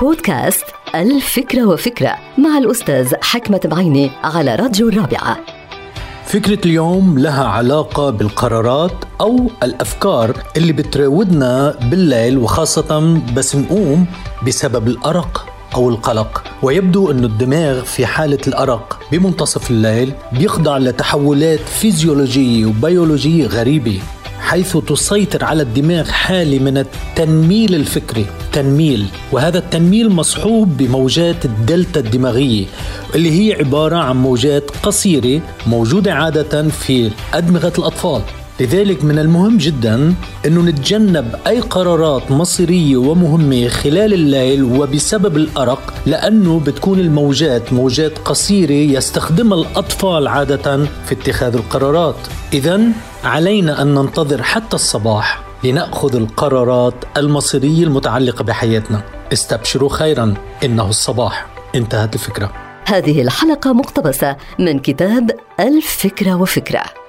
بودكاست الفكرة وفكرة مع الأستاذ حكمة بعيني على راديو الرابعة. فكرة اليوم لها علاقة بالقرارات أو الأفكار اللي بتراودنا بالليل وخاصة بس نقوم بسبب الأرق أو القلق. ويبدو أن الدماغ في حالة الأرق بمنتصف الليل بيخضع لتحولات فيزيولوجية وبيولوجية غريبة. حيث تسيطر على الدماغ حالة من التنميل الفكري. تنميل وهذا التنميل مصحوب بموجات الدلتا الدماغية اللي هي عبارة عن موجات قصيرة موجودة عادة في أدمغة الأطفال. لذلك من المهم جدا أنه نتجنب أي قرارات مصيرية ومهمة خلال الليل وبسبب الأرق لأنه بتكون الموجات موجات قصيرة يستخدمها الأطفال عادة في اتخاذ القرارات. اذا علينا أن ننتظر حتى الصباح لنأخذ القرارات المصيرية المتعلقة بحياتنا. استبشروا خيرا. إنه الصباح. انتهت الفكرة. هذه الحلقة مقتبسة من كتاب الفكرة وفكرة.